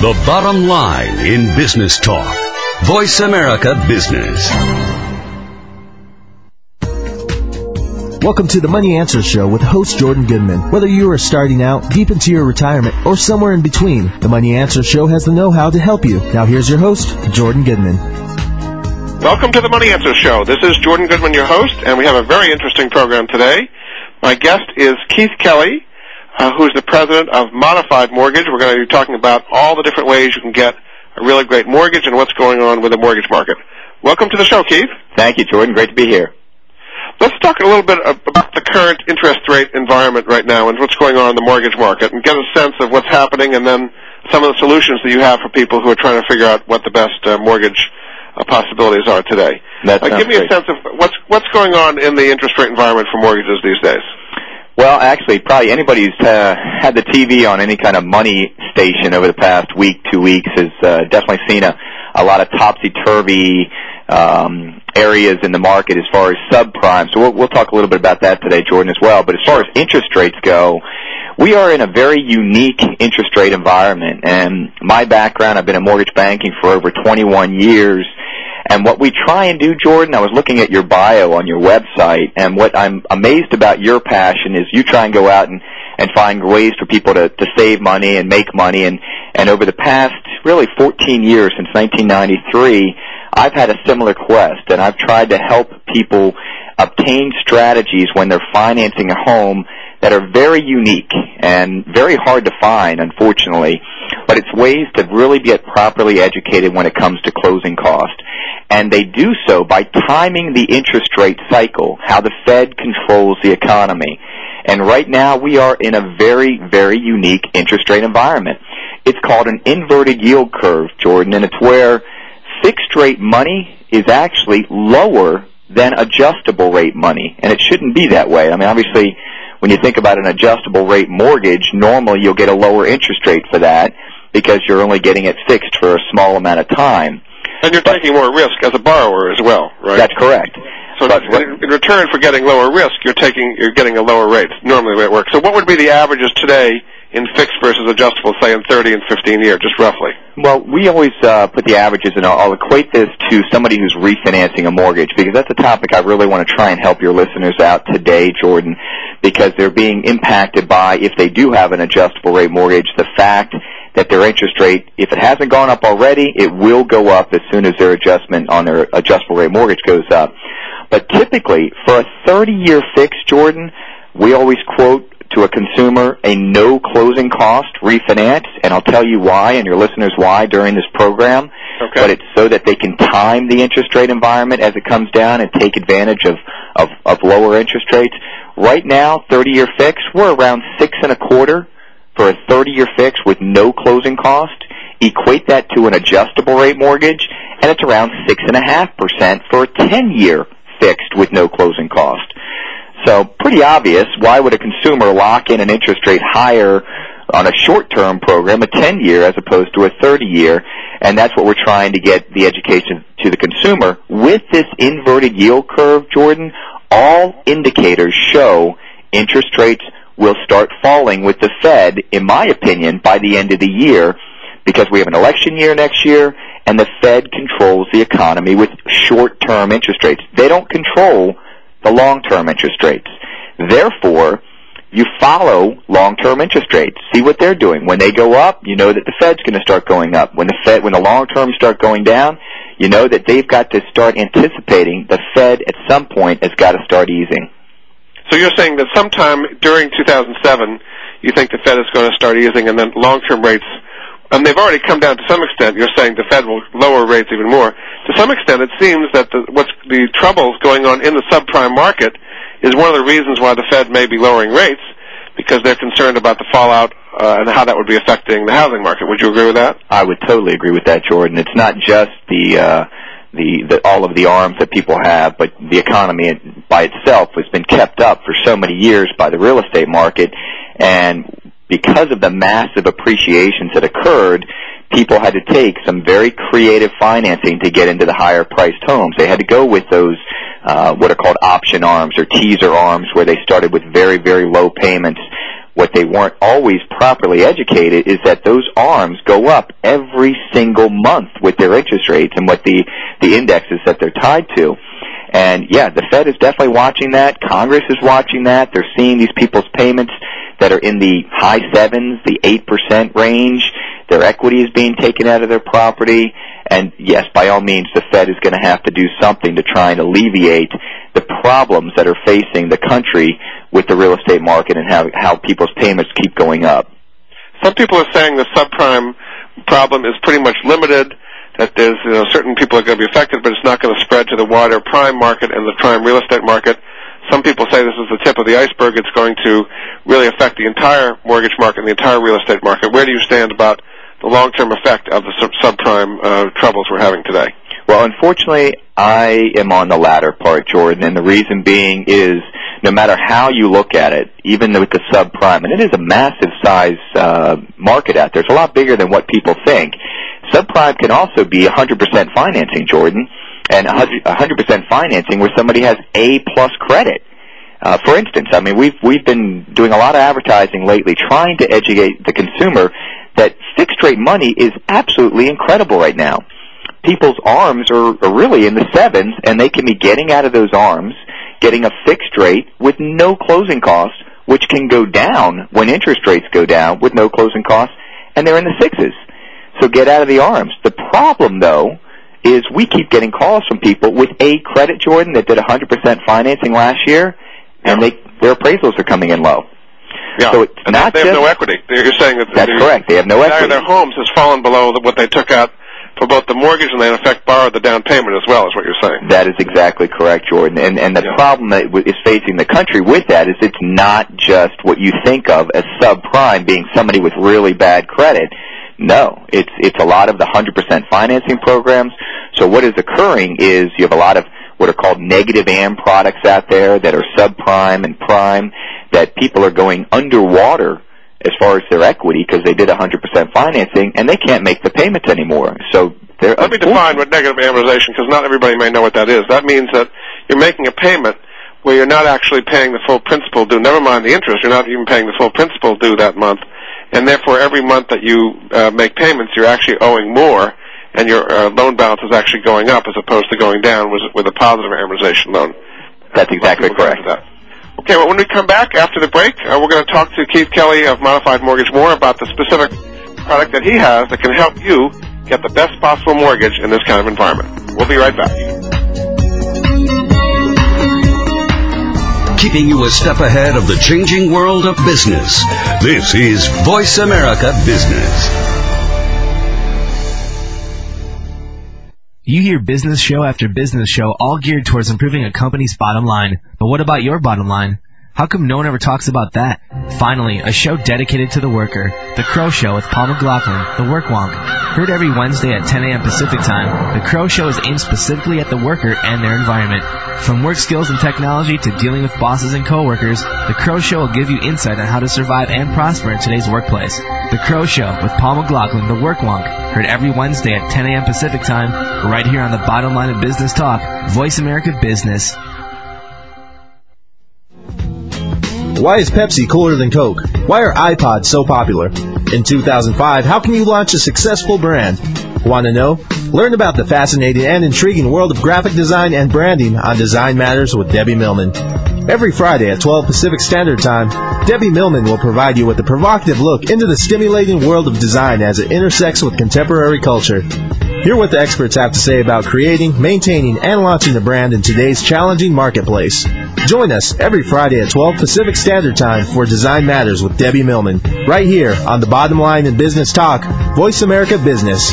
The bottom line in business talk. Voice America Business. Welcome to the Money Answer Show with host Jordan Goodman. Whether you are starting out, deep into your retirement, or somewhere in between, the Money Answer Show has the know-how to help you. Now here's your host, Jordan Goodman. Welcome to the Money Answer Show. This is Jordan Goodman, your host, and we have a very interesting program today. My guest is Keith Kelly, uh, who's the president of Modified Mortgage. We're going to be talking about all the different ways you can get a really great mortgage and what's going on with the mortgage market. Welcome to the show, Keith. Thank you, Jordan. Great to be here. Let's talk a little bit about the current interest rate environment right now and what's going on in the mortgage market and get a sense of what's happening and then some of the solutions that you have for people who are trying to figure out what the best uh, mortgage uh, possibilities are today. That Uh, give me great. a sense of what's what's going on in the interest rate environment for mortgages these days. Well, actually, probably anybody who's uh, had the TV on any kind of money station over the past week, two weeks, has uh, definitely seen a, a lot of topsy-turvy um, areas in the market as far as subprime. So we'll, we'll talk a little bit about that today, Jordan, as well. But as far as interest rates go, we are in a very unique interest rate environment. And my background, I've been in mortgage banking for over 21 years. And what we try and do, Jordan, I was looking at your bio on your website, and what I'm amazed about your passion is you try and go out and, and find ways for people to, to save money and make money. And, and over the past really 14 years, since 1993, I've had a similar quest, and I've tried to help people obtain strategies when they're financing a home that are very unique and very hard to find, unfortunately. But it's ways to really get properly educated when it comes to closing cost. And they do so by timing the interest rate cycle, how the Fed controls the economy. And right now we are in a very, very unique interest rate environment. It's called an inverted yield curve, Jordan, and it's where fixed rate money is actually lower than adjustable rate money. And it shouldn't be that way. I mean, obviously, when you think about an adjustable rate mortgage, normally you'll get a lower interest rate for that because you're only getting it fixed for a small amount of time. And you're But- taking more risk as a borrower as well, right? That's correct. so but in, return for getting lower risk, you're taking you're getting a lower rate. Normally the way it works. So what would be the averages today in fixed versus adjustable, say in 30 and 15 year, just roughly? Well, we always uh, put the averages, and I'll, I'll equate this to somebody who's refinancing a mortgage because that's a topic I really want to try and help your listeners out today, Jordan, because they're being impacted by if they do have an adjustable rate mortgage, the fact that their interest rate, if it hasn't gone up already, it will go up as soon as their adjustment on their adjustable rate mortgage goes up. But typically, for a 30-year fix, Jordan, we always quote to a consumer a no closing cost refinance, and I'll tell you why and your listeners why during this program. Okay. But it's so that they can time the interest rate environment as it comes down and take advantage of, of, of lower interest rates. Right now, 30-year fix, we're around six and a quarter for a 30-year fix with no closing cost. Equate that to an adjustable rate mortgage, and it's around six and a half percent for a 10-year fixed with no closing cost. So pretty obvious. Why would a consumer lock in an interest rate higher on a short-term program, a 10-year as opposed to a 30-year? And that's what we're trying to get the education to the consumer. With this inverted yield curve, Jordan, all indicators show interest rates will start falling with the Fed, in my opinion, by the end of the year because we have an election year next year and the Fed controls the economy with short-term interest rates. They don't control the long-term interest rates. Therefore, you follow long-term interest rates. See what they're doing. When they go up, you know that the Fed's going to start going up. When the Fed, when the long-term start going down, you know that they've got to start anticipating the Fed at some point has got to start easing. So you're saying that sometime during 2007, you think the Fed is going to start easing, and then long-term rates, and they've already come down to some extent. You're saying the Fed will lower rates even more. To some extent, it seems that the, what's the troubles going on in the subprime market is one of the reasons why the Fed may be lowering rates because they're concerned about the fallout uh, and how that would be affecting the housing market. Would you agree with that? I would totally agree with that, Jordan. It's not just the uh, the, the all of the arms that people have, but the economy by itself has been kept up for so many years by the real estate market, and because of the massive appreciations that occurred, people had to take some very creative financing to get into the higher priced homes. They had to go with those uh, what are called option arms or teaser arms, where they started with very very low payments what they weren't always properly educated is that those arms go up every single month with their interest rates and what the, the indexes that they're tied to. And yeah, the Fed is definitely watching that. Congress is watching that. They're seeing these people's payments that are in the high sevens, the 8% range. Their equity is being taken out of their property. And yes, by all means, the Fed is going to have to do something to try and alleviate the problems that are facing the country with the real estate market and how, how people's payments keep going up. Some people are saying the subprime problem is pretty much limited, that there's you know, certain people are going to be affected, but it's not going to spread to the wider prime market and the prime real estate market. Some people say this is the tip of the iceberg. It's going to really affect the entire mortgage market and the entire real estate market. Where do you stand about the long-term effect of the sub- subprime uh, troubles we're having today? Well, unfortunately, I am on the latter part, Jordan, and the reason being is no matter how you look at it, even with the subprime, and it is a massive size uh, market out there. It's a lot bigger than what people think. Subprime can also be 100% financing, Jordan, and 100% financing where somebody has A plus credit. Uh, for instance, I mean, we've we've been doing a lot of advertising lately, trying to educate the consumer that fixed rate money is absolutely incredible right now people's arms are, are really in the sevens, and they can be getting out of those arms, getting a fixed rate with no closing costs, which can go down when interest rates go down with no closing costs, and they're in the sixes. So get out of the arms. The problem, though, is we keep getting calls from people with a credit, Jordan, that did 100% financing last year, and they their appraisals are coming in low. Yeah, so it's and not they have just, no equity. You're saying that that's correct. They have no the equity. their homes has fallen below what they took out for both the mortgage and they in effect borrowed the down payment as well, is what you're saying. That is exactly correct, Jordan. And and the Yeah. problem that is facing the country with that is it's not just what you think of as subprime being somebody with really bad credit. No, it's it's a lot of the 100% financing programs. So what is occurring is you have a lot of what are called negative AM products out there that are subprime and prime that people are going underwater as far as their equity because they did 100% financing and they can't make the payments anymore. So they're Let me define what negative amortization, because not everybody may know what that is. That means that you're making a payment where you're not actually paying the full principal due. Never mind the interest, you're not even paying the full principal due that month, and therefore every month that you uh, make payments, you're actually owing more, and your uh, loan balance is actually going up as opposed to going down with, with a positive amortization loan. That's exactly correct. that. Okay, well, when we come back after the break, uh, we're going to talk to Keith Kelly of Modified Mortgage more about the specific product that he has that can help you get the best possible mortgage in this kind of environment. We'll be right back. Keeping you a step ahead of the changing world of business. This is Voice America Business. You hear business show after business show all geared towards improving a company's bottom line. But what about your bottom line? How come no one ever talks about that? Finally, a show dedicated to the worker. The Crow Show with Paul McLaughlin, The Work Wonk. Heard every Wednesday at 10 a.m. Pacific Time, The Crow Show is aimed specifically at the worker and their environment. From work skills and technology to dealing with bosses and coworkers, The Crow Show will give you insight on how to survive and prosper in today's workplace. The Crow Show with Paul McLaughlin, The Work Wonk. Heard every Wednesday at 10 a.m. Pacific Time, right here on the bottom line of business talk, Voice America Business. Why is Pepsi cooler than Coke? Why are iPods so popular? In 2005, how can you launch a successful brand? Want to know? Learn about the fascinating and intriguing world of graphic design and branding on Design Matters with Debbie Millman. Every Friday at 12 Pacific Standard Time, Debbie Millman will provide you with a provocative look into the stimulating world of design as it intersects with contemporary culture. Hear what the experts have to say about creating, maintaining, and launching a brand in today's challenging marketplace. Join us every Friday at 12 Pacific Standard Time for Design Matters with Debbie Millman, right here on the Bottom Line in Business Talk, Voice America Business.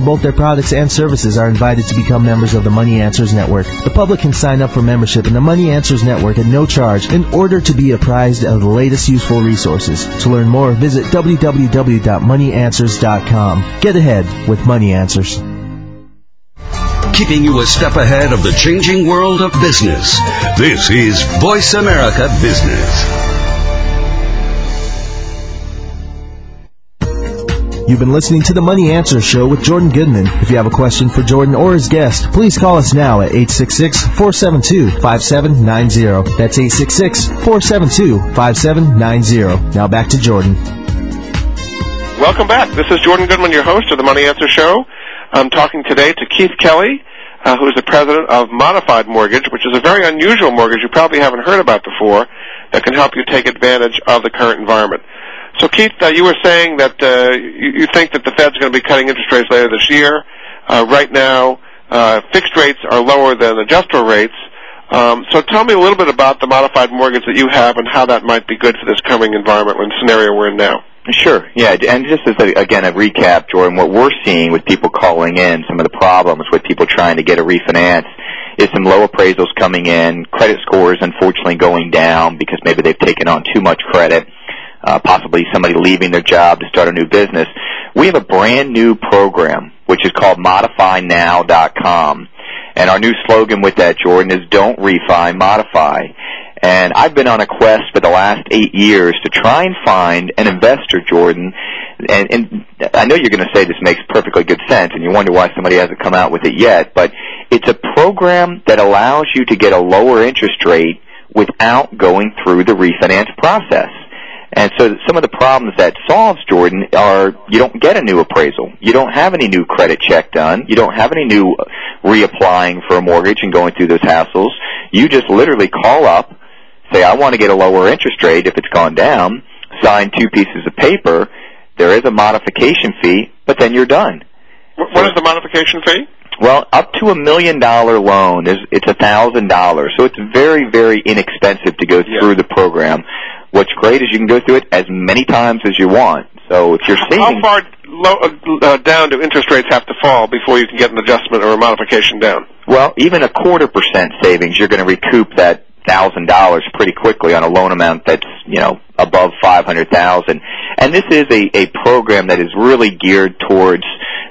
both their products and services are invited to become members of the Money Answers Network. The public can sign up for membership in the Money Answers Network at no charge in order to be apprised of the latest useful resources. To learn more, visit www.moneyanswers.com. Get ahead with Money Answers. Keeping you a step ahead of the changing world of business. This is Voice America Business. You've been listening to the Money Answer Show with Jordan Goodman. If you have a question for Jordan or his guest, please call us now at 866-472-5790. That's 866-472-5790. Now back to Jordan. Welcome back. This is Jordan Goodman, your host of the Money Answer Show. I'm talking today to Keith Kelly, uh, who is the president of Modified Mortgage, which is a very unusual mortgage you probably haven't heard about before that can help you take advantage of the current environment. So, Keith, uh, you were saying that uh, you, think that the Fed's going to be cutting interest rates later this year. Uh, right now, fixed rates are lower than adjustable rates. Um, so, tell me a little bit about the modified mortgage that you have and how that might be good for this coming environment and scenario we're in now. Sure. Yeah, and just as again a recap, Jordan, what we're seeing with people calling in, some of the problems with people trying to get a refinance is some low appraisals coming in, credit scores unfortunately going down because maybe they've taken on too much credit, uh, possibly somebody leaving their job to start a new business. We have a brand new program which is called ModifyNow.com. And our new slogan with that, Jordan, is don't refi, modify. And I've been on a quest for the last eight years to try and find an investor, Jordan. And, and I know you're going to say this makes perfectly good sense, and you wonder why somebody hasn't come out with it yet. But it's a program that allows you to get a lower interest rate without going through the refinance process. And so some of the problems that solves, Jordan, are you don't get a new appraisal. You don't have any new credit check done. You don't have any new uh, reapplying for a mortgage and going through those hassles. You just literally call up, say, I want to get a lower interest rate if it's gone down, sign two pieces of paper. There is a modification fee, but then you're done. What is the modification fee? Well, up to a million dollar loan is it's a thousand dollars, so it's very, very inexpensive to go through the program. What's great is you can go through it as many times as you want. So if you're seeing how far low, uh, down do interest rates have to fall before you can get an adjustment or a modification down? Well, even a quarter percent savings, you're going to recoup that thousand dollars pretty quickly on a loan amount that's you know above five hundred thousand. And this is a, a program that is really geared towards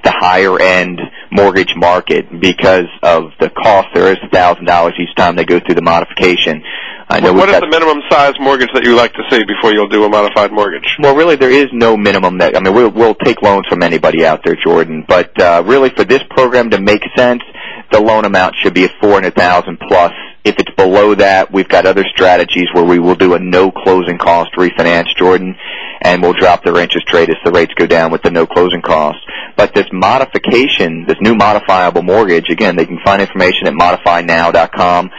the higher end mortgage market because of the cost. There is a thousand dollars each time they go through the modification. I know well, what is the minimum size mortgage that you like to see before you'll do a modified mortgage? Well, really, there is no minimum that. I mean, we'll, we'll take loans from anybody out there, Jordan. But uh, really, for this program to make sense, the loan amount should be at four hundred thousand plus. If it's below that, we've got other strategies where we will do a no closing cost refinance, Jordan, and we'll drop their interest rate as the rates go down with the no closing cost. But this modification, this new modifiable mortgage, again, they can find information at modifynow.com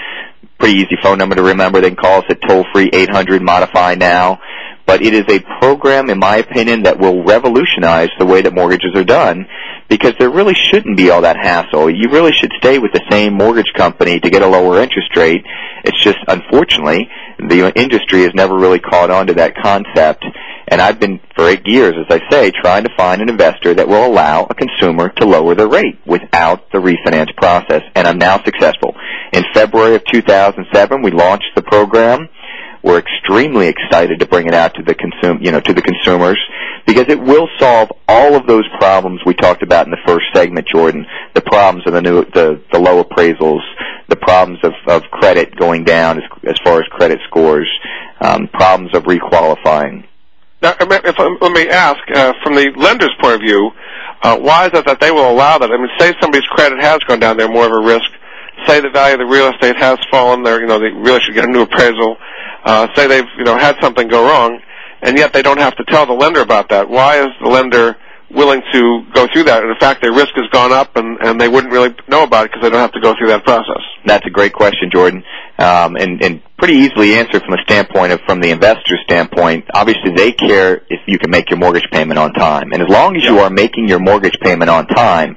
pretty easy phone number to remember. They can call us at toll free 800 modify now. But it is a program, in my opinion, that will revolutionize the way that mortgages are done because there really shouldn't be all that hassle. You really should stay with the same mortgage company to get a lower interest rate. It's just, unfortunately, the industry has never really caught on to that concept. And I've been, for eight years, as I say, trying to find an investor that will allow a consumer to lower their rate without the refinance process. And I'm now successful. In February of 2007, we launched the program. We're extremely excited to bring it out to the consum, you know, to the consumers because it will solve all of those problems we talked about in the first segment, Jordan. The problems of the new, the, the low appraisals, the problems of, of credit going down as, as far as credit scores, um, problems of requalifying. Now, if, let me ask, uh, from the lender's point of view, uh, why is it that they will allow that? I mean, say somebody's credit has gone down, they're more of a risk. Say the value of the real estate has fallen, they're, you know, they really should get a new appraisal. Uh, say they've, you know, had something go wrong, and yet they don't have to tell the lender about that. Why is the lender willing to go through that? In fact, their risk has gone up, and, and they wouldn't really know about it because they don't have to go through that process. That's a great question, Jordan, um, and pretty easily answered from a standpoint of from the investor standpoint. Obviously, they care if you can make your mortgage payment on time, and as long as you are making your mortgage payment on time,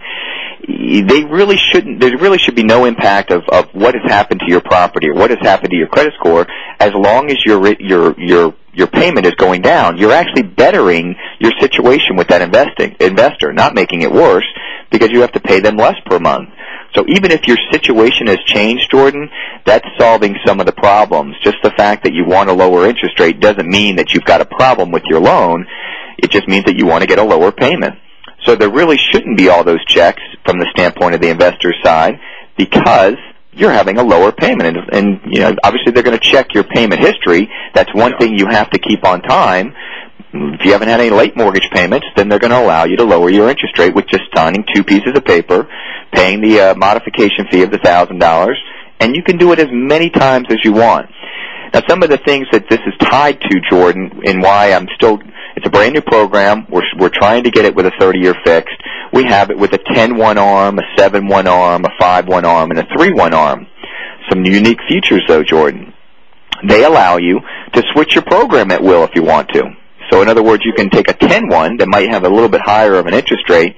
they really shouldn't. There really should be no impact of, of what has happened to your property or what has happened to your credit score, as long as your your your your payment is going down. You're actually bettering your situation with that investing investor, not making it worse because you have to pay them less per month. So even if your situation has changed, Jordan, that's solving some of the problems. Just the fact that you want a lower interest rate doesn't mean that you've got a problem with your loan. It just means that you want to get a lower payment. So there really shouldn't be all those checks from the standpoint of the investor side because you're having a lower payment. And, and you know, obviously they're going to check your payment history. That's one yeah. thing you have to keep on time. If you haven't had any late mortgage payments, then they're going to allow you to lower your interest rate with just signing two pieces of paper, paying the uh, modification fee of the thousand dollars, and you can do it as many times as you want. Now, some of the things that this is tied to, Jordan, and why I'm still, it's a brand new program. We're, we're trying to get it with a 30-year fixed. We have it with a 10-1 arm, a 7-1 arm, a 5-1 arm, and a 3-1 arm. Some unique features, though, Jordan. They allow you to switch your program at will if you want to. So in other words, you can take a 10-1 that might have a little bit higher of an interest rate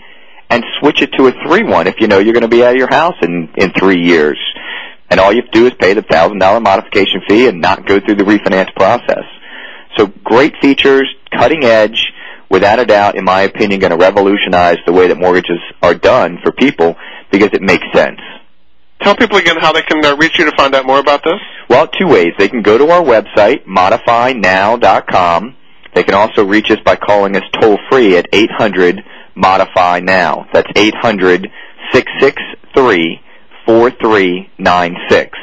and switch it to a 3-1 if you know you're going to be out of your house in, in three years. And all you have to do is pay the $1,000 modification fee and not go through the refinance process. So great features, cutting edge, without a doubt, in my opinion, going to revolutionize the way that mortgages are done for people because it makes sense. Tell people again how they can uh, reach you to find out more about this. Well, two ways. They can go to our website, modifynow.com, they can also reach us by calling us toll free at 800 Modify Now. That's 800 663 4396.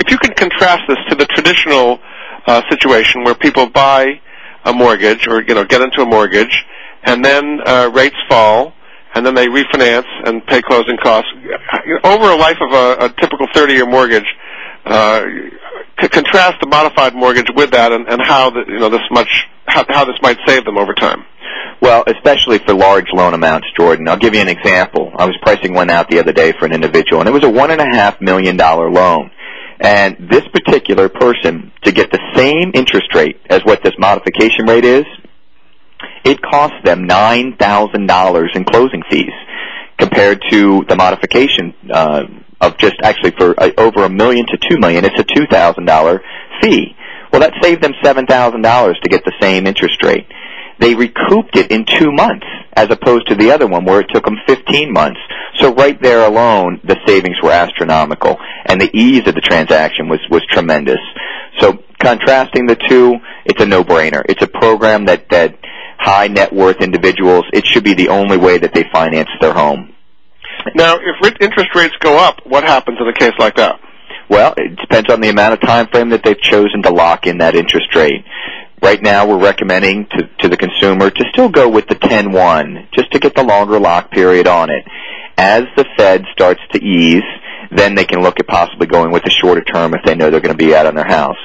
If you can contrast this to the traditional uh, situation where people buy a mortgage or you know get into a mortgage and then uh, rates fall and then they refinance and pay closing costs over a life of a, a typical 30-year mortgage. Uh, contrast the modified mortgage with that, and, how this much how, this might save them over time. Well, especially for large loan amounts, Jordan. I'll give you an example. I was pricing one out the other day for an individual, and it was a one and a half million dollar loan. And this particular person, to get the same interest rate as what this modification rate is, it cost them nine thousand dollars in closing fees, compared to the modification uh, of just actually for uh, over a million to two million, it's a two thousand dollar fee. Well, that saved them seven thousand dollars to get the same interest rate. They recouped it in two months, as opposed to the other one where it took them fifteen months. So right there alone, the savings were astronomical, and the ease of the transaction was was tremendous. So contrasting the two, it's a no-brainer. It's a program that that high net worth individuals, it should be the only way that they finance their home. Now, if interest rates go up, what happens in a case like that? Well, it depends on the amount of time frame that they've chosen to lock in that interest rate. Right now, we're recommending to, to the consumer to still go with the 10-1, just to get the longer lock period on it. As the Fed starts to ease, then they can look at possibly going with a shorter term if they know they're going to be out on their house.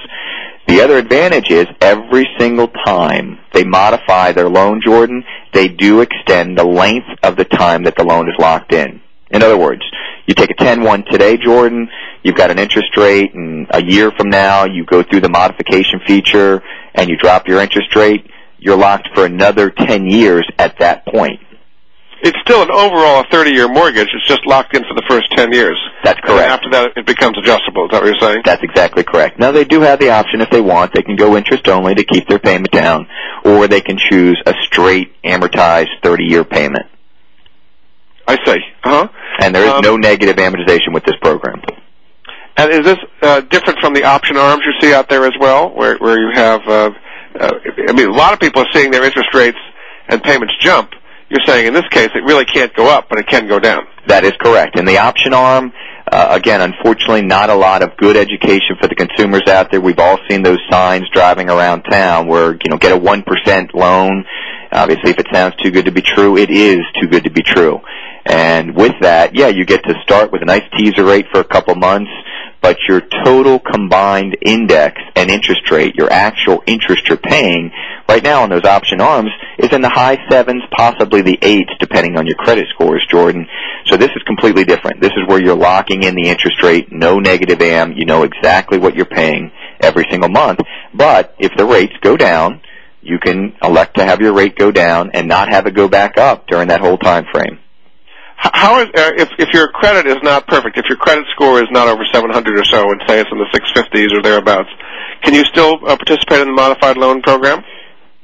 The other advantage is every single time they modify their loan, Jordan, they do extend the length of the time that the loan is locked in. In other words, you take a 10-1 today, Jordan, you've got an interest rate, and a year from now you go through the modification feature and you drop your interest rate, you're locked for another 10 years at that point. It's still an overall 30-year mortgage. It's just locked in for the first 10 years. That's correct. And after that, it becomes adjustable. Is that what you're saying? That's exactly correct. Now, they do have the option if they want. They can go interest only to keep their payment down, or they can choose a straight amortized 30-year payment. I see. Uh-huh. And there is um, no negative amortization with this program. And is this uh, different from the option arms you see out there as well, where where you have? Uh, uh, I mean, a lot of people are seeing their interest rates and payments jump. You're saying in this case it really can't go up, but it can go down. That is correct. In the option arm, uh, again, unfortunately, not a lot of good education for the consumers out there. We've all seen those signs driving around town where you know get a one percent loan. Obviously, if it sounds too good to be true, it is too good to be true. And with that, yeah, you get to start with a nice teaser rate for a couple months, but your total combined index and interest rate, your actual interest you're paying right now on those option arms is in the high sevens, possibly the eights, depending on your credit scores, Jordan. So this is completely different. This is where you're locking in the interest rate, no negative AM, you know exactly what you're paying every single month. But if the rates go down, you can elect to have your rate go down and not have it go back up during that whole time frame. How is uh, if if your credit is not perfect, if your credit score is not over 700 or so, and say it's in the 650s or thereabouts, can you still uh, participate in the modified loan program?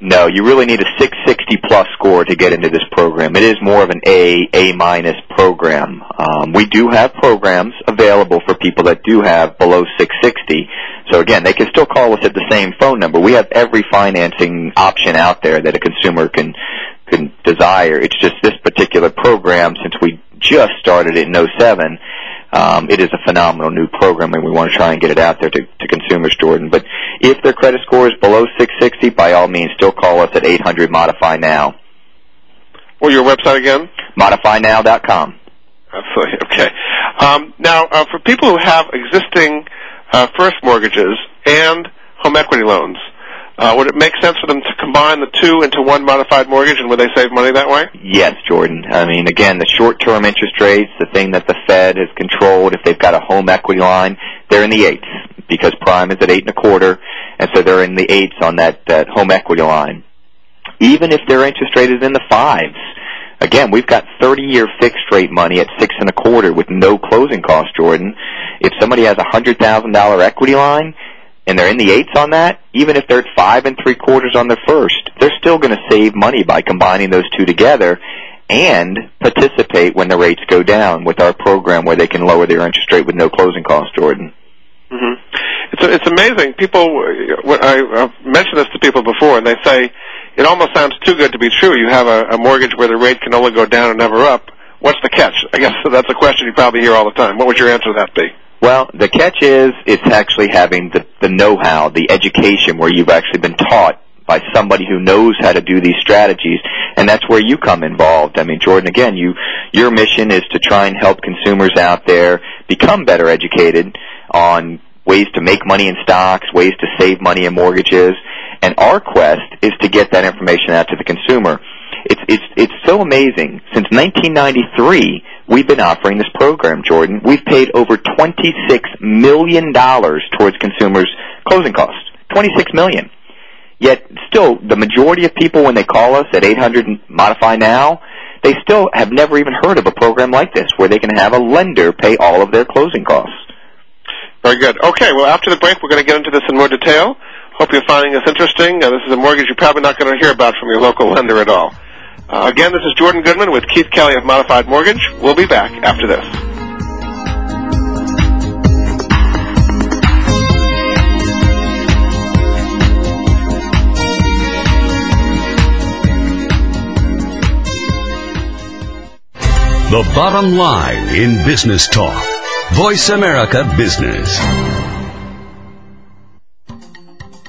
No, you really need a 660 plus score to get into this program. It is more of an A, A minus program. Um, we do have programs available for people that do have below 660. So again, they can still call us at the same phone number. We have every financing option out there that a consumer can can desire. It's just this particular program, since we just started it in 07, um, it is a phenomenal new program, and we want to try and get it out there to, to consumers, Jordan. But if their credit score is below 660, by all means, still call us at 800 Modify Now. Or your website again? ModifyNow.com. Absolutely. Okay. Um, now, uh, for people who have existing uh, first mortgages and home equity loans, Uh, would it make sense for them to combine the two into one modified mortgage, and would they save money that way? Yes, Jordan. I mean, again, the short-term interest rates, the thing that the Fed has controlled, if they've got a home equity line, they're in the eights because prime is at eight and a quarter, and so they're in the eights on that that home equity line. Even if their interest rate is in the fives, again, we've got 30-year fixed rate money at six and a quarter with no closing cost, Jordan. If somebody has a hundred thousand dollar equity line and they're in the eights on that, even if they're at five and three quarters on their first, they're still going to save money by combining those two together and participate when the rates go down with our program where they can lower their interest rate with no closing cost, Jordan. Mm-hmm. It's it's amazing. People, I, mentioned this to people before, and they say it almost sounds too good to be true. You have a, a mortgage where the rate can only go down and never up. What's the catch? I guess that's a question you probably hear all the time. What would your answer to that be? Well, the catch is it's actually having the, the know-how, the education where you've actually been taught by somebody who knows how to do these strategies, and that's where you come involved. I mean, Jordan, again, you your mission is to try and help consumers out there become better educated on ways to make money in stocks, ways to save money in mortgages, and our quest is to get that information out to the consumer. It's it's it's so amazing. Since 1993, we've been offering this program, Jordan. We've paid over 26 million dollars towards consumers' closing costs. 26 million. Yet still, the majority of people when they call us at 800 Modify Now, they still have never even heard of a program like this where they can have a lender pay all of their closing costs. Very good. Okay, well, after the break, we're going to get into this in more detail. Hope you're finding this interesting. Uh, this is a mortgage you're probably not going to hear about from your local lender at all. Uh, again, this is Jordan Goodman with Keith Kelly of Modified Mortgage. We'll be back after this. The bottom line in business talk. Voice America Business.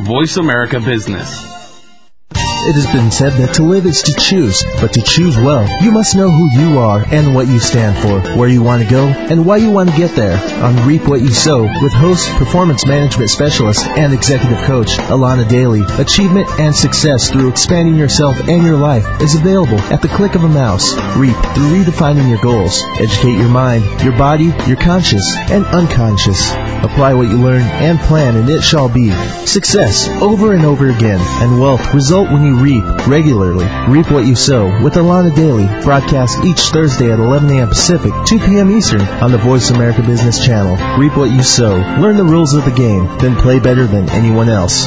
Voice America Business. It has been said that to live is to choose, but to choose well, you must know who you are and what you stand for, where you want to go, and why you want to get there. On Reap What You Sow, with host, performance management specialist, and executive coach Alana Daly, achievement and success through expanding yourself and your life is available at the click of a mouse. Reap through redefining your goals. Educate your mind, your body, your conscious, and unconscious. Apply what you learn and plan, and it shall be success over and over again, and wealth result when you reap regularly. Reap what you sow with Alana Daly, broadcast each Thursday at 11 a.m. Pacific, 2 p.m. Eastern on the Voice America Business Channel. Reap what you sow. Learn the rules of the game, then play better than anyone else.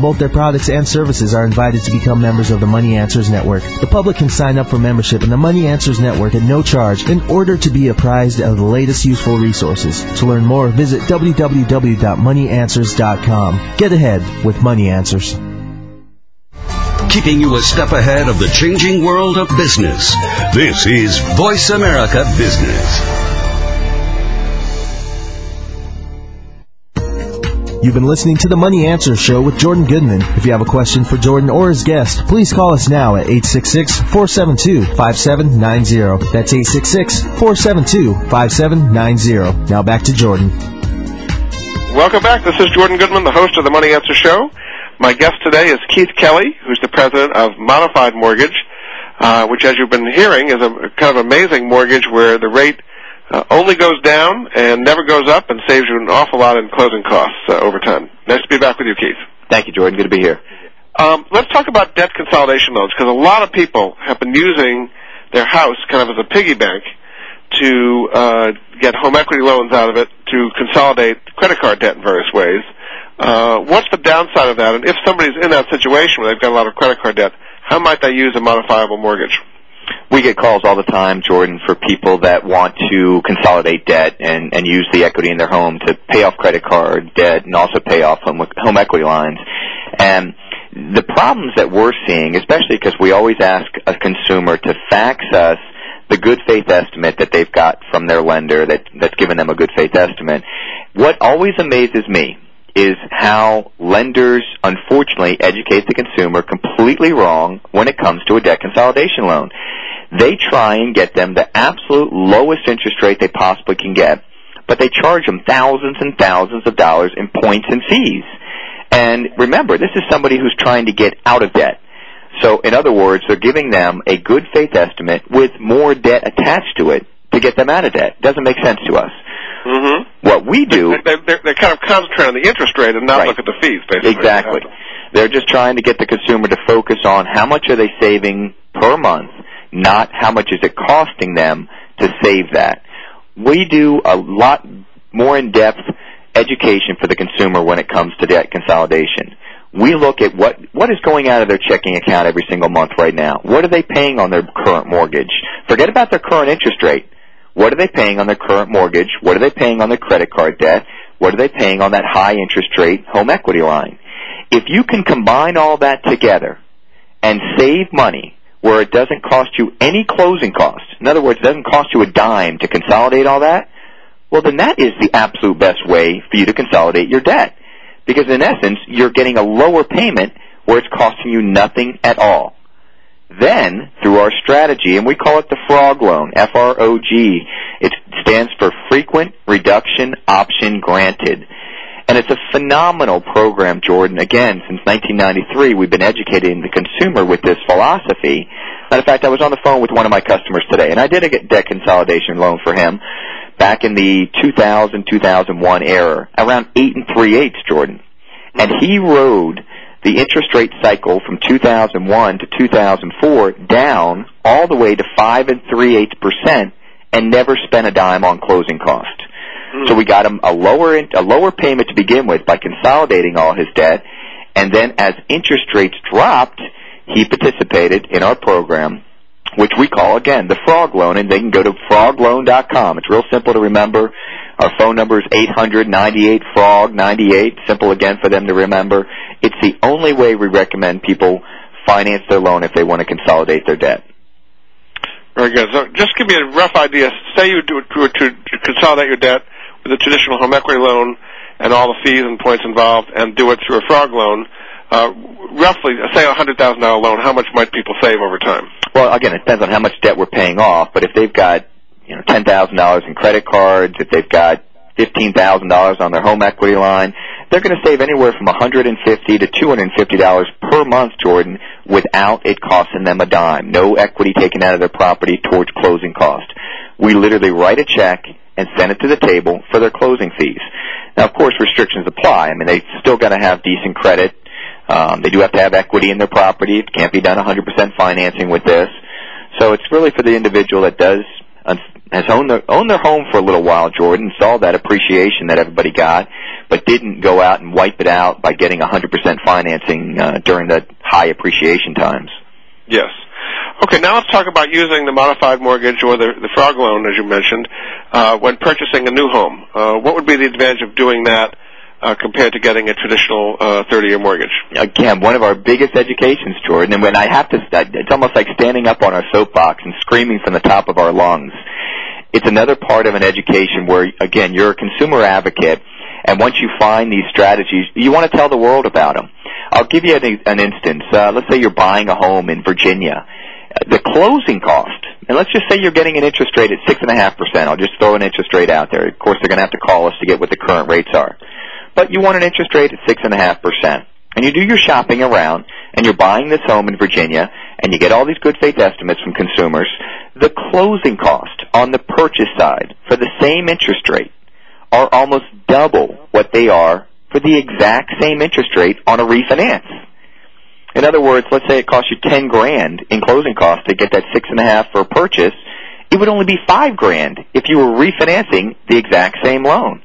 both their products and services are invited to become members of the Money Answers Network. The public can sign up for membership in the Money Answers Network at no charge in order to be apprised of the latest useful resources. To learn more, visit www.moneyanswers.com. Get ahead with Money Answers. keeping you a step ahead of the changing world of business. This is Voice America Business. You've been listening to the Money Answer Show with Jordan Goodman. If you have a question for Jordan or his guest, please call us now at 866-472-5790. That's 866-472-5790. Now back to Jordan. Welcome back. This is Jordan Goodman, the host of the Money Answer Show. My guest today is Keith Kelly, who's the president of Modified Mortgage, uh, which, as you've been hearing, is a kind of amazing mortgage where the rate uh, only goes down and never goes up and saves you an awful lot in closing costs uh, over time. Nice to be back with you, Keith. Thank you, Jordan. Good to be here. Um, let's talk about debt consolidation loans because a lot of people have been using their house kind of as a piggy bank to uh, get home equity loans out of it to consolidate credit card debt in various ways. Uh, what's the downside of that? And if somebody's in that situation where they've got a lot of credit card debt, how might they use a modifiable mortgage? We get calls all the time, Jordan, for people that want to consolidate debt and, and use the equity in their home to pay off credit card debt and also pay off home, home equity lines. And the problems that we're seeing, especially because we always ask a consumer to fax us the good faith estimate that they've got from their lender that, that's given them a good faith estimate. What always amazes me is how lenders unfortunately educate the consumer completely wrong when it comes to a debt consolidation loan. They try and get them the absolute lowest interest rate they possibly can get, but they charge them thousands and thousands of dollars in points and fees. And remember, this is somebody who's trying to get out of debt. So in other words, they're giving them a good faith estimate with more debt attached to it to get them out of debt. Doesn't make sense to us. Mm-hmm. What we do, they're, they're, they're, kind of concentrating on the interest rate and not right. look at the fees, basically. Exactly. They're just trying to get the consumer to focus on how much are they saving per month, not how much is it costing them to save that. We do a lot more in-depth education for the consumer when it comes to debt consolidation. We look at what what is going out of their checking account every single month right now. What are they paying on their current mortgage? Forget about their current interest rate. What are they paying on their current mortgage? What are they paying on their credit card debt? What are they paying on that high interest rate home equity line? If you can combine all that together and save money where it doesn't cost you any closing costs, in other words, it doesn't cost you a dime to consolidate all that, well then that is the absolute best way for you to consolidate your debt. Because in essence, you're getting a lower payment where it's costing you nothing at all. Then, through our strategy, and we call it the FROG loan, F-R-O-G, it stands for Frequent Reduction Option Granted. And it's a phenomenal program, Jordan. Again, since 1993, we've been educating the consumer with this philosophy. Matter of fact, I was on the phone with one of my customers today, and I did a debt consolidation loan for him back in the 2000-2001 era, around 8 and 3 eighths, Jordan. And he rode the interest rate cycle from 2001 to 2004 down all the way to 5 and 3 eighths percent and never spent a dime on closing cost. So we got him a lower a lower payment to begin with by consolidating all his debt, and then as interest rates dropped, he participated in our program, which we call again the Frog Loan, and they can go to frogloan.com. It's real simple to remember. Our phone number is 898 frog 98. Simple again for them to remember. It's the only way we recommend people finance their loan if they want to consolidate their debt. Very good. So just give me a rough idea. Say you do to, to, to consolidate your debt with a traditional home equity loan and all the fees and points involved, and do it through a frog loan. Uh, roughly, say a hundred thousand dollar loan, how much might people save over time? Well, again, it depends on how much debt we're paying off. But if they've got you know ten thousand dollars in credit cards, if they've got fifteen thousand dollars on their home equity line, they're going to save anywhere from one hundred and fifty to two hundred and fifty dollars per month, Jordan, without it costing them a dime. No equity taken out of their property towards closing cost. We literally write a check and send it to the table for their closing fees. Now, of course, restrictions apply. I mean, they still got to have decent credit. Um, they do have to have equity in their property. It can't be done 100% financing with this. So it's really for the individual that does has owned their owned their home for a little while, Jordan, saw that appreciation that everybody got, but didn't go out and wipe it out by getting 100% financing uh, during the high appreciation times. Yes. Okay, now let's talk about using the modified mortgage or the, the frog loan, as you mentioned, uh, when purchasing a new home. Uh, what would be the advantage of doing that uh, compared to getting a traditional uh, 30-year mortgage. Again, one of our biggest educations, Jordan, and when I have to, it's almost like standing up on our soapbox and screaming from the top of our lungs. It's another part of an education where, again, you're a consumer advocate, and once you find these strategies, you want to tell the world about them. I'll give you an, an instance. Uh, let's say you're buying a home in Virginia. The closing cost, and let's just say you're getting an interest rate at six and a half percent. I'll just throw an interest rate out there. Of course, they're going to have to call us to get what the current rates are but you want an interest rate at six and a half percent. And you do your shopping around, and you're buying this home in Virginia, and you get all these good faith estimates from consumers. The closing cost on the purchase side for the same interest rate are almost double what they are for the exact same interest rate on a refinance. In other words, let's say it costs you ten grand in closing costs to get that six and a half for a purchase. It would only be five grand if you were refinancing the exact same loan.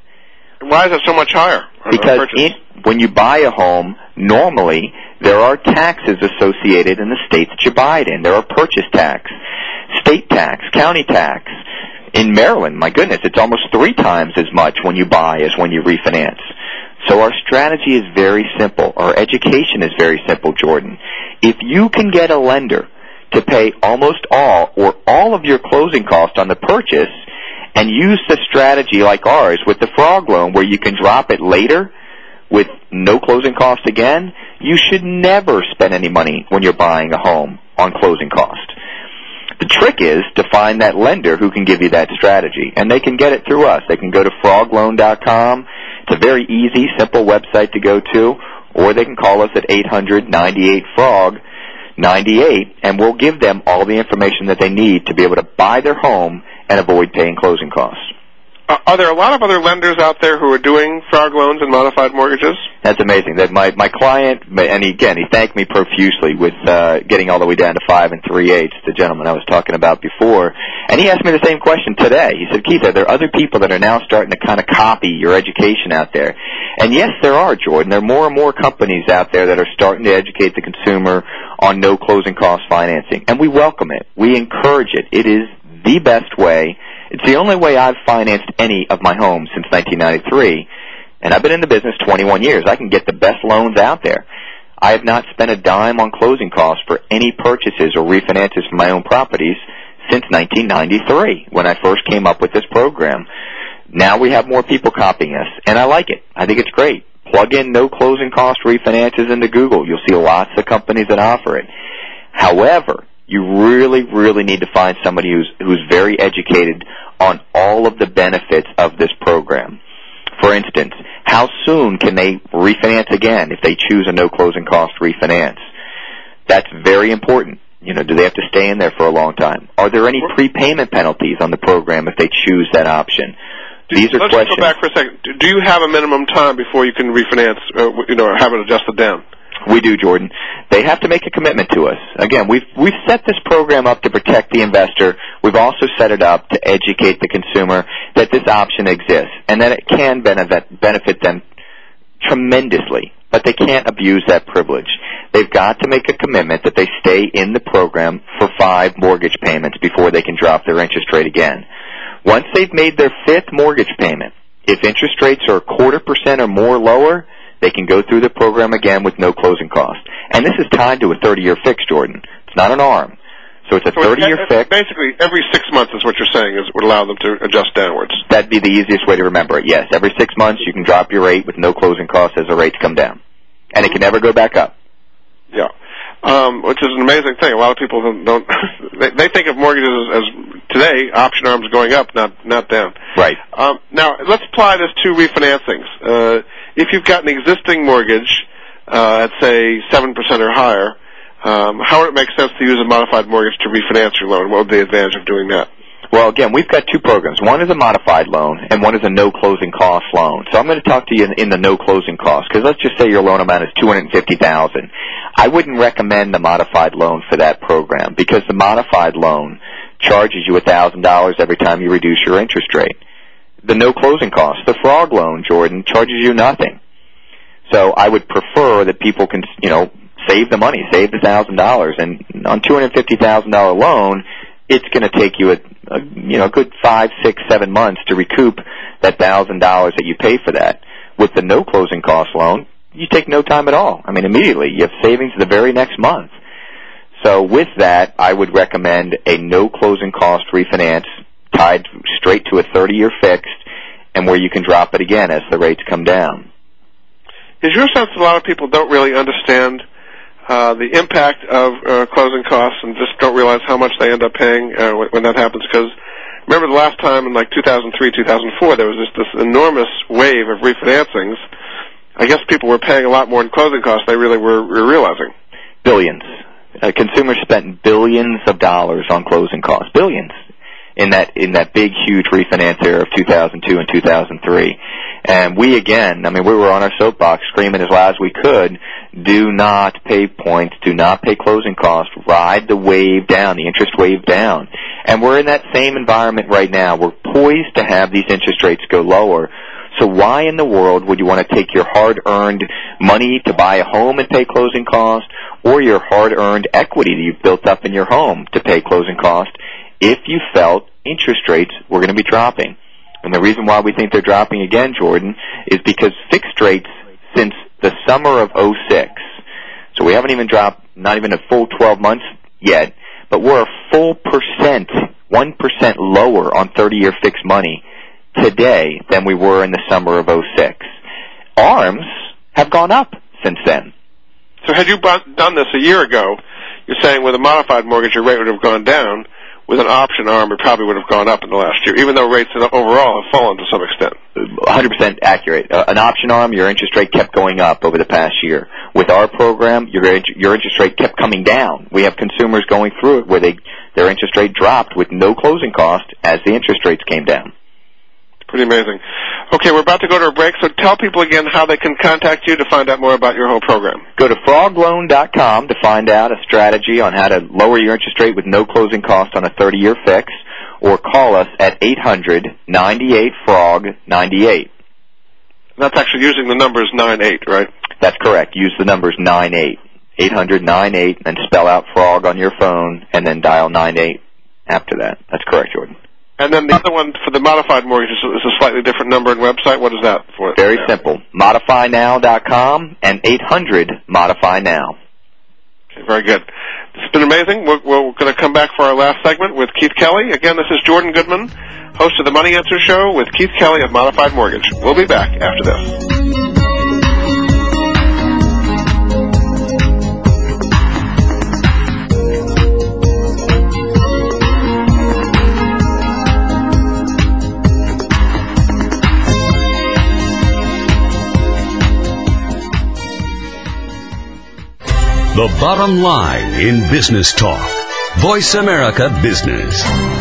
Why is it so much higher? Because in, when you buy a home, normally there are taxes associated in the state that you buy it in. There are purchase tax, state tax, county tax. In Maryland, my goodness, it's almost three times as much when you buy as when you refinance. So our strategy is very simple. Our education is very simple, Jordan. If you can get a lender to pay almost all or all of your closing costs on the purchase, and use the strategy like ours with the frog loan where you can drop it later with no closing cost again, you should never spend any money when you're buying a home on closing cost. The trick is to find that lender who can give you that strategy, and they can get it through us. They can go to frogloan.com. It's a very easy, simple website to go to, or they can call us at 800-98-FROG 98, and we'll give them all the information that they need to be able to buy their home and avoid paying closing costs. Uh, are there a lot of other lenders out there who are doing frog loans and modified mortgages? That's amazing. That my my client, and again, he thanked me profusely with uh, getting all the way down to five and three eighths. The gentleman I was talking about before, and he asked me the same question today. He said, "Keith, are there other people that are now starting to kind of copy your education out there?" And yes, there are, Jordan. There are more and more companies out there that are starting to educate the consumer on no closing cost financing, and we welcome it. We encourage it. It is the best way. It's the only way I've financed any of my homes since 1993, and I've been in the business 21 years. I can get the best loans out there. I have not spent a dime on closing costs for any purchases or refinances for my own properties since 1993 when I first came up with this program. Now we have more people copying us, and I like it. I think it's great. Plug in no closing cost refinances into Google. You'll see lots of companies that offer it. However, you really, really need to find somebody who's who's very educated on all of the benefits of this program. For instance, how soon can they refinance again if they choose a no closing cost refinance? That's very important. You know, do they have to stay in there for a long time? Are there any prepayment penalties on the program if they choose that option? These are Let's questions. go back for a second. Do you have a minimum time before you can refinance, uh, you know, or have it adjusted down? We do, Jordan. They have to make a commitment to us. Again, we've we've set this program up to protect the investor. We've also set it up to educate the consumer that this option exists and that it can benefit benefit them tremendously. But they can't abuse that privilege. They've got to make a commitment that they stay in the program for five mortgage payments before they can drop their interest rate again. Once they've made their fifth mortgage payment, if interest rates are a quarter percent or more lower, they can go through the program again with no closing cost. And this is tied to a 30-year fix, Jordan. It's not an arm. So it's a 30-year it's- fix. Basically, every six months is what you're saying is would allow them to adjust downwards. That'd be the easiest way to remember it. Yes, every six months you can drop your rate with no closing costs as the rates come down. And it can never go back up. Yeah. Um, which is an amazing thing. A lot of people don't, don't they, they think of mortgages as, as today option arms going up, not not down. Right. Um, now let's apply this to refinancings. Uh, if you've got an existing mortgage uh, at say seven percent or higher, um, how would it make sense to use a modified mortgage to refinance your loan? What would be the advantage of doing that? Well, again, we've got two programs. One is a modified loan, and one is a no closing cost loan. So I'm going to talk to you in, in the no closing cost because let's just say your loan amount is two hundred fifty thousand. I wouldn't recommend the modified loan for that program because the modified loan charges you a thousand dollars every time you reduce your interest rate. The no closing cost, the frog loan, Jordan, charges you nothing. So I would prefer that people can, you know, save the money, save the thousand dollars, and on two hundred fifty thousand dollar loan, it's going to take you a, a you know a good five, six, seven months to recoup that thousand dollars that you pay for that. with the no closing cost loan, you take no time at all. I mean, immediately you have savings the very next month. So with that, I would recommend a no closing cost refinance tied straight to a 30 year fixed and where you can drop it again as the rates come down. Is your sense that a lot of people don't really understand uh, the impact of uh, closing costs and just don't realize how much they end up paying uh, when, that happens? Because remember the last time in like 2003, 2004, there was just this enormous wave of refinancings. I guess people were paying a lot more in closing costs than they really were, were realizing. Billions. Uh, consumers spent billions of dollars on closing costs. Billions in that in that big huge refinance era of 2002 and 2003 and we again i mean we were on our soapbox screaming as loud as we could do not pay points do not pay closing costs ride the wave down the interest wave down. And we're in that same environment right now. We're poised to have these interest rates go lower. So why in the world would you want to take your hard earned money to buy a home and pay closing costs or your hard earned equity that you've built up in your home to pay closing costs if you felt interest rates were going to be dropping. And the reason why we think they're dropping again, Jordan, is because fixed rates since the summer of 06, so we haven't even dropped, not even a full 12 months yet, but we're a full percent, 1% lower on 30-year fixed money today than we were in the summer of 06. ARMs have gone up since then. So had you done this a year ago, you're saying with a modified mortgage your rate would have gone down, with an option arm, it probably would have gone up in the last year, even though rates overall have fallen to some extent. 100% accurate. Uh, an option arm, your interest rate kept going up over the past year. With our program, your your interest rate kept coming down. We have consumers going through it where they their interest rate dropped with no closing cost as the interest rates came down. Pretty amazing. Okay, we're about to go to a break, so tell people again how they can contact you to find out more about your whole program. Go to frogloan.com to find out a strategy on how to lower your interest rate with no closing cost on a 30-year fix, or call us at 800-98-FROG-98. That's actually using the numbers 98, right? That's correct. Use the numbers 98. 800-98, and spell out frog on your phone, and then dial 98 after that. That's correct, Jordan. And then the other one for the modified mortgage is a slightly different number and website. What is that for? Very simple. ModifyNow.com and 800 Modify Now. Okay, very good. It's been amazing. We're, we're going to come back for our last segment with Keith Kelly. Again, this is Jordan Goodman, host of the Money Answer Show with Keith Kelly of Modified Mortgage. We'll be back after this. The bottom line in business talk. Voice America Business.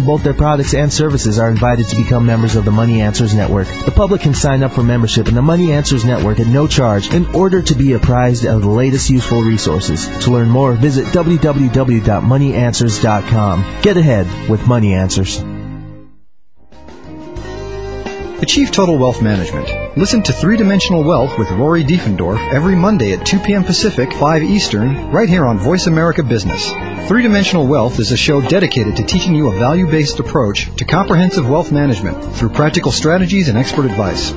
both their products and services are invited to become members of the Money Answers Network. The public can sign up for membership in the Money Answers Network at no charge in order to be apprised of the latest useful resources. To learn more, visit www.moneyanswers.com. Get ahead with Money Answers. Achieve Total Wealth Management. Listen to Three Dimensional Wealth with Rory Diefendorf every Monday at 2 p.m. Pacific, 5 Eastern, right here on Voice America Business. Three Dimensional Wealth is a show dedicated to teaching you a value based approach to comprehensive wealth management through practical strategies and expert advice.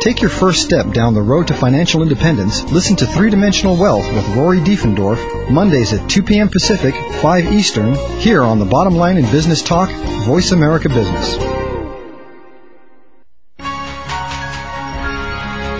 Take your first step down the road to financial independence. Listen to Three Dimensional Wealth with Rory Diefendorf, Mondays at 2 p.m. Pacific, 5 Eastern, here on the Bottom Line in Business Talk, Voice America Business.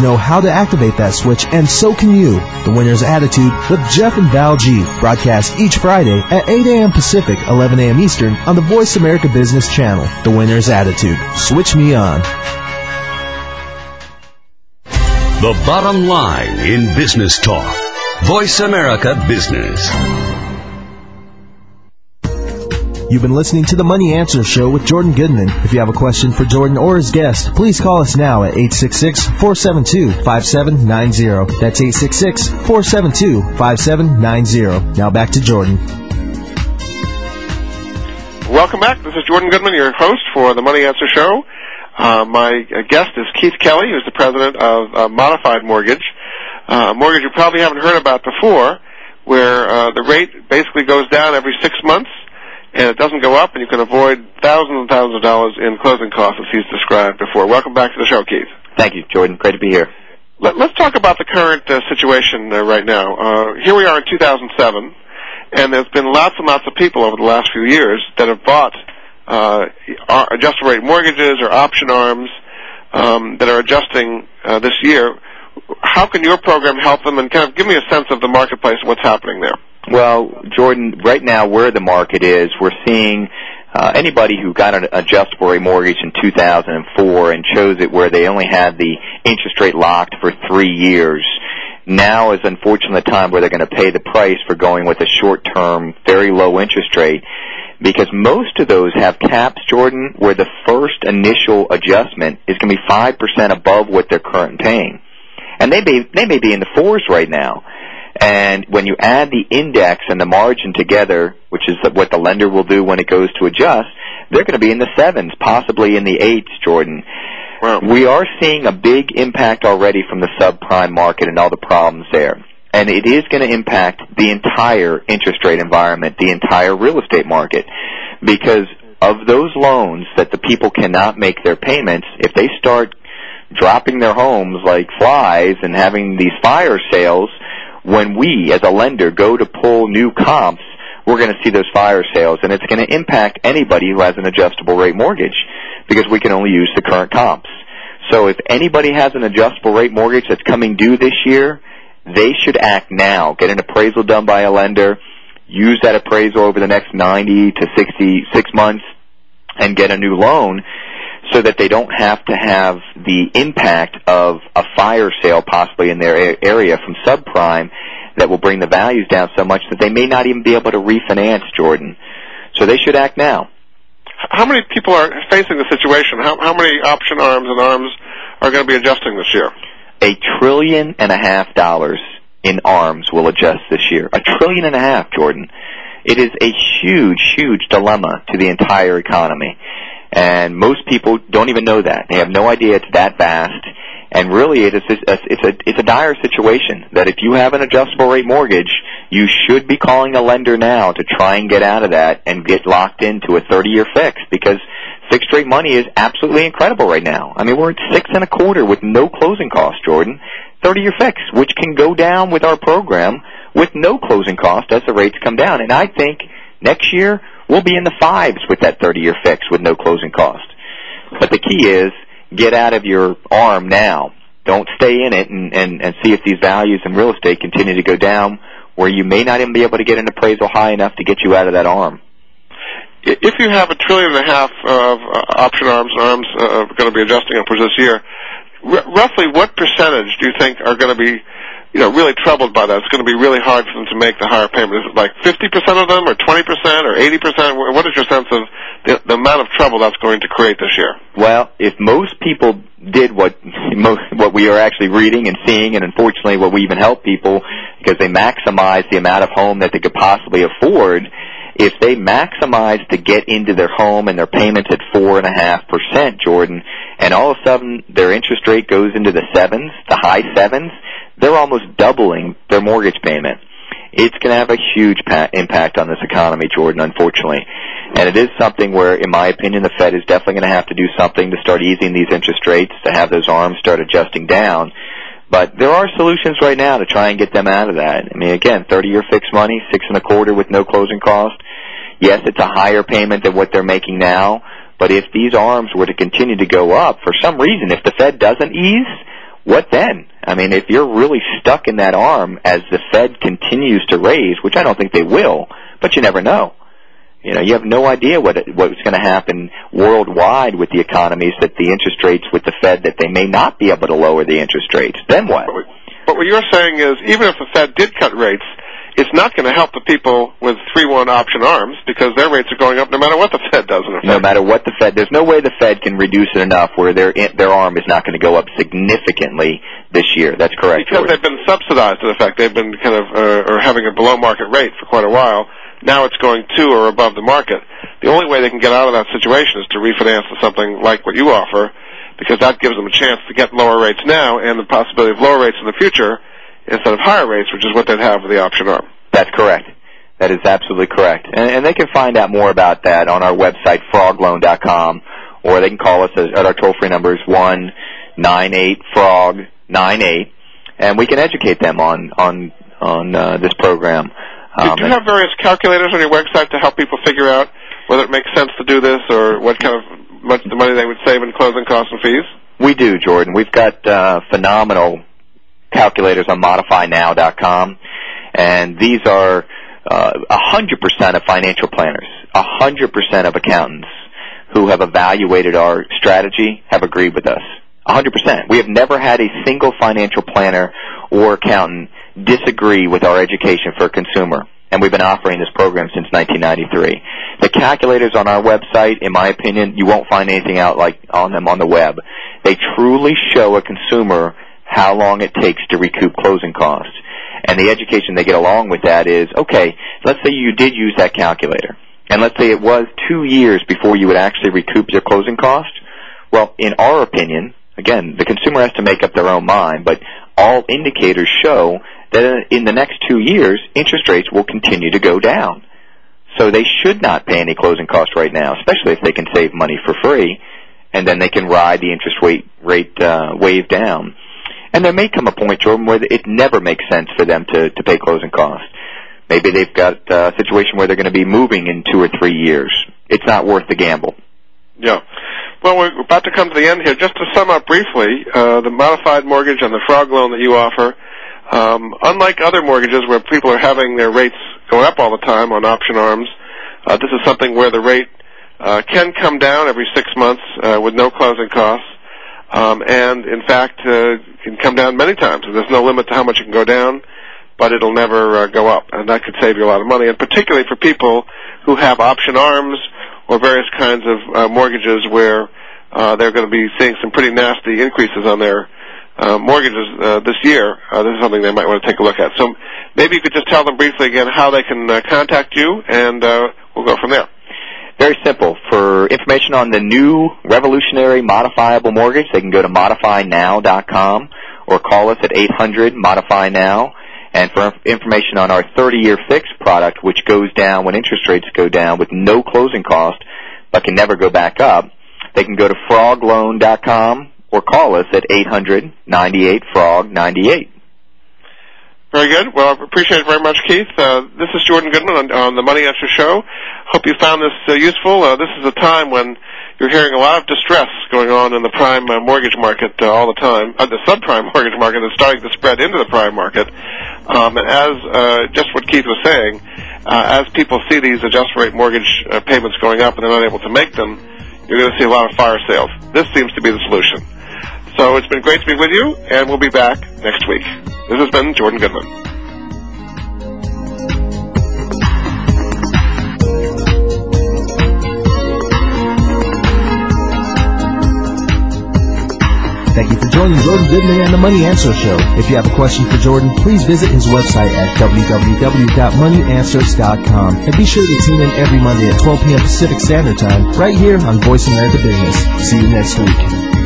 know how to activate that switch, and so can you. The Winner's Attitude with Jeff and Val Gee. Broadcast each Friday at 8 a.m. Pacific, 11 a.m. Eastern on the Voice America Business Channel. The Winner's Attitude. Switch me on. The bottom line in business talk. Voice America Business. You've been listening to the Money Answer Show with Jordan Goodman. If you have a question for Jordan or his guest, please call us now at 866-472-5790. That's 866-472-5790. Now back to Jordan. Welcome back. This is Jordan Goodman, your host for the Money Answer Show. Uh, my guest is Keith Kelly, who's the president of uh, Modified Mortgage. Uh, mortgage you probably haven't heard about before, where uh, the rate basically goes down every six months and it doesn't go up, and you can avoid thousands and thousands of dollars in closing costs as he's described before. Welcome back to the show, Keith. Thank you, Jordan. Great to be here. Let, us talk about the current uh, situation uh, right now. Uh, here we are in 2007, and there's been lots and lots of people over the last few years that have bought uh, adjustable rate mortgages or option arms um, that are adjusting uh, this year. How can your program help them? And kind of give me a sense of the marketplace and what's happening there. Well, Jordan, right now where the market is, we're seeing uh, anybody who got an adjustable mortgage in 2004 and chose it where they only had the interest rate locked for three years. Now is unfortunately the time where they're going to pay the price for going with a short-term, very low interest rate because most of those have caps, Jordan, where the first initial adjustment is going to be 5% above what they're currently paying. And they may, they may be in the fours right now. And when you add the index and the margin together, which is what the lender will do when it goes to adjust, they're going to be in the sevens, possibly in the eights, Jordan. Wow. We are seeing a big impact already from the subprime market and all the problems there. And it is going to impact the entire interest rate environment, the entire real estate market. Because of those loans that the people cannot make their payments, if they start dropping their homes like flies and having these fire sales, when we, as a lender, go to pull new comps, we're going to see those fire sales, and it's going to impact anybody who has an adjustable rate mortgage because we can only use the current comps. So if anybody has an adjustable rate mortgage that's coming due this year, they should act now. Get an appraisal done by a lender, use that appraisal over the next 90 to 66 months, and get a new loan so that they don't have to have the impact of a fire sale possibly in their area from subprime that will bring the values down so much that they may not even be able to refinance Jordan. So they should act now. How many people are facing the situation? How, how many option arms and arms are going to be adjusting this year? A trillion and a half dollars in arms will adjust this year. A trillion and a half, Jordan. It is a huge, huge dilemma to the entire economy. And most people don't even know that. They have no idea it's that vast. And really, it is a, it's a it's a dire situation. That if you have an adjustable rate mortgage, you should be calling a lender now to try and get out of that and get locked into a 30-year fix because fixed rate money is absolutely incredible right now. I mean, we're at six and a quarter with no closing costs, Jordan. 30-year fix, which can go down with our program with no closing cost as the rates come down. And I think next year We'll be in the fives with that 30-year fix with no closing cost. But the key is get out of your arm now. Don't stay in it and, and, and see if these values in real estate continue to go down where you may not even be able to get an appraisal high enough to get you out of that arm. If you have a trillion and a half of uh, option arms arms uh, going to be adjusting up for this year, r- roughly what percentage do you think are going to be you know, really troubled by that. It's going to be really hard for them to make the higher payment. Is it like 50% of them or 20% or 80%? What is your sense of the, the amount of trouble that's going to create this year? Well, if most people did what what we are actually reading and seeing, and unfortunately what we even help people because they maximize the amount of home that they could possibly afford, if they maximize to get into their home and their payments at four and a half percent, Jordan, and all of a sudden their interest rate goes into the sevens, the high sevens, they're almost doubling their mortgage payment. It's going to have a huge pa- impact on this economy, Jordan, unfortunately. And it is something where, in my opinion, the Fed is definitely going to have to do something to start easing these interest rates, to have those arms start adjusting down. But there are solutions right now to try and get them out of that. I mean, again, 30-year fixed money, six and a quarter with no closing cost. Yes, it's a higher payment than what they're making now. But if these arms were to continue to go up, for some reason, if the Fed doesn't ease, what then? I mean, if you're really stuck in that arm as the Fed continues to raise, which I don't think they will, but you never know. You know, you have no idea what what's going to happen worldwide with the economies that the interest rates with the Fed that they may not be able to lower the interest rates. Then what? But what you're saying is, even if the Fed did cut rates, it's not going to help the people with three-one option arms because their rates are going up no matter what the Fed does. In effect. No matter what the Fed, there's no way the Fed can reduce it enough where their their arm is not going to go up significantly this year. That's correct. Because George. they've been subsidized. In effect, they've been kind of uh, or having a below-market rate for quite a while. Now it's going to or above the market. The only way they can get out of that situation is to refinance to something like what you offer, because that gives them a chance to get lower rates now and the possibility of lower rates in the future instead of higher rates, which is what they'd have with the option arm. That's correct. That is absolutely correct. And, and they can find out more about that on our website, frogloan.com, or they can call us at, our toll-free number is one nine eight frog nine eight, and we can educate them on on on uh, this program. Um, do you have various calculators on your website to help people figure out whether it makes sense to do this or what kind of much the money they would save in closing costs and fees? We do, Jordan. We've got uh, phenomenal calculators on modifynow.com, and these are uh, hundred percent of financial planners, hundred percent of accountants who have evaluated our strategy have agreed with us. Hundred percent. We have never had a single financial planner or accountant disagree with our education for a consumer. And we've been offering this program since 1993. The calculators on our website, in my opinion, you won't find anything out like on them on the web. They truly show a consumer how long it takes to recoup closing costs. And the education they get along with that is, okay, let's say you did use that calculator. And let's say it was two years before you would actually recoup your closing cost. Well, in our opinion, again, the consumer has to make up their own mind, but all indicators show that in the next two years, interest rates will continue to go down. So they should not pay any closing costs right now, especially if they can save money for free, and then they can ride the interest rate, rate uh, wave down. And there may come a point, Jordan, where it never makes sense for them to, to pay closing costs. Maybe they've got a situation where they're going to be moving in two or three years. It's not worth the gamble. Yeah. Well, we're about to come to the end here. Just to sum up briefly, uh, the modified mortgage and the frog loan that you offer, um, unlike other mortgages where people are having their rates go up all the time on option arms, uh, this is something where the rate uh, can come down every six months uh, with no closing costs, um, and in fact uh, can come down many times. There's no limit to how much it can go down, but it'll never uh, go up, and that could save you a lot of money. And particularly for people who have option arms or various kinds of uh, mortgages where uh, they're going to be seeing some pretty nasty increases on their uh, mortgages uh, this year. Uh, this is something they might want to take a look at. So maybe you could just tell them briefly again how they can uh, contact you, and uh, we'll go from there. Very simple. For information on the new revolutionary modifiable mortgage, they can go to modifynow.com or call us at 800 modify now. And for information on our 30-year fixed product, which goes down when interest rates go down with no closing cost, but can never go back up, they can go to frogloan.com or call us at 800-98-FROG-98. Very good. Well, I appreciate it very much, Keith. Uh, this is Jordan Goodman on, on, the Money Answer Show. Hope you found this uh, useful. Uh, this is a time when you're hearing a lot of distress going on in the prime uh, mortgage market uh, all the time. Uh, the subprime mortgage market is starting to spread into the prime market. Um, and as just what Keith was saying, as people see these adjustment rate mortgage payments going up and they're not able to make them, you're going to see a lot of fire sales. This seems to be the solution. So it's been great to be with you, and we'll be back next week. This has been Jordan Goodman. Thank you for joining Jordan Goodman and the Money Answer Show. If you have a question for Jordan, please visit his website at www.moneyanswers.com and be sure to tune in every Monday at 12 p.m. Pacific Standard Time right here on Voice America Business. See you next week.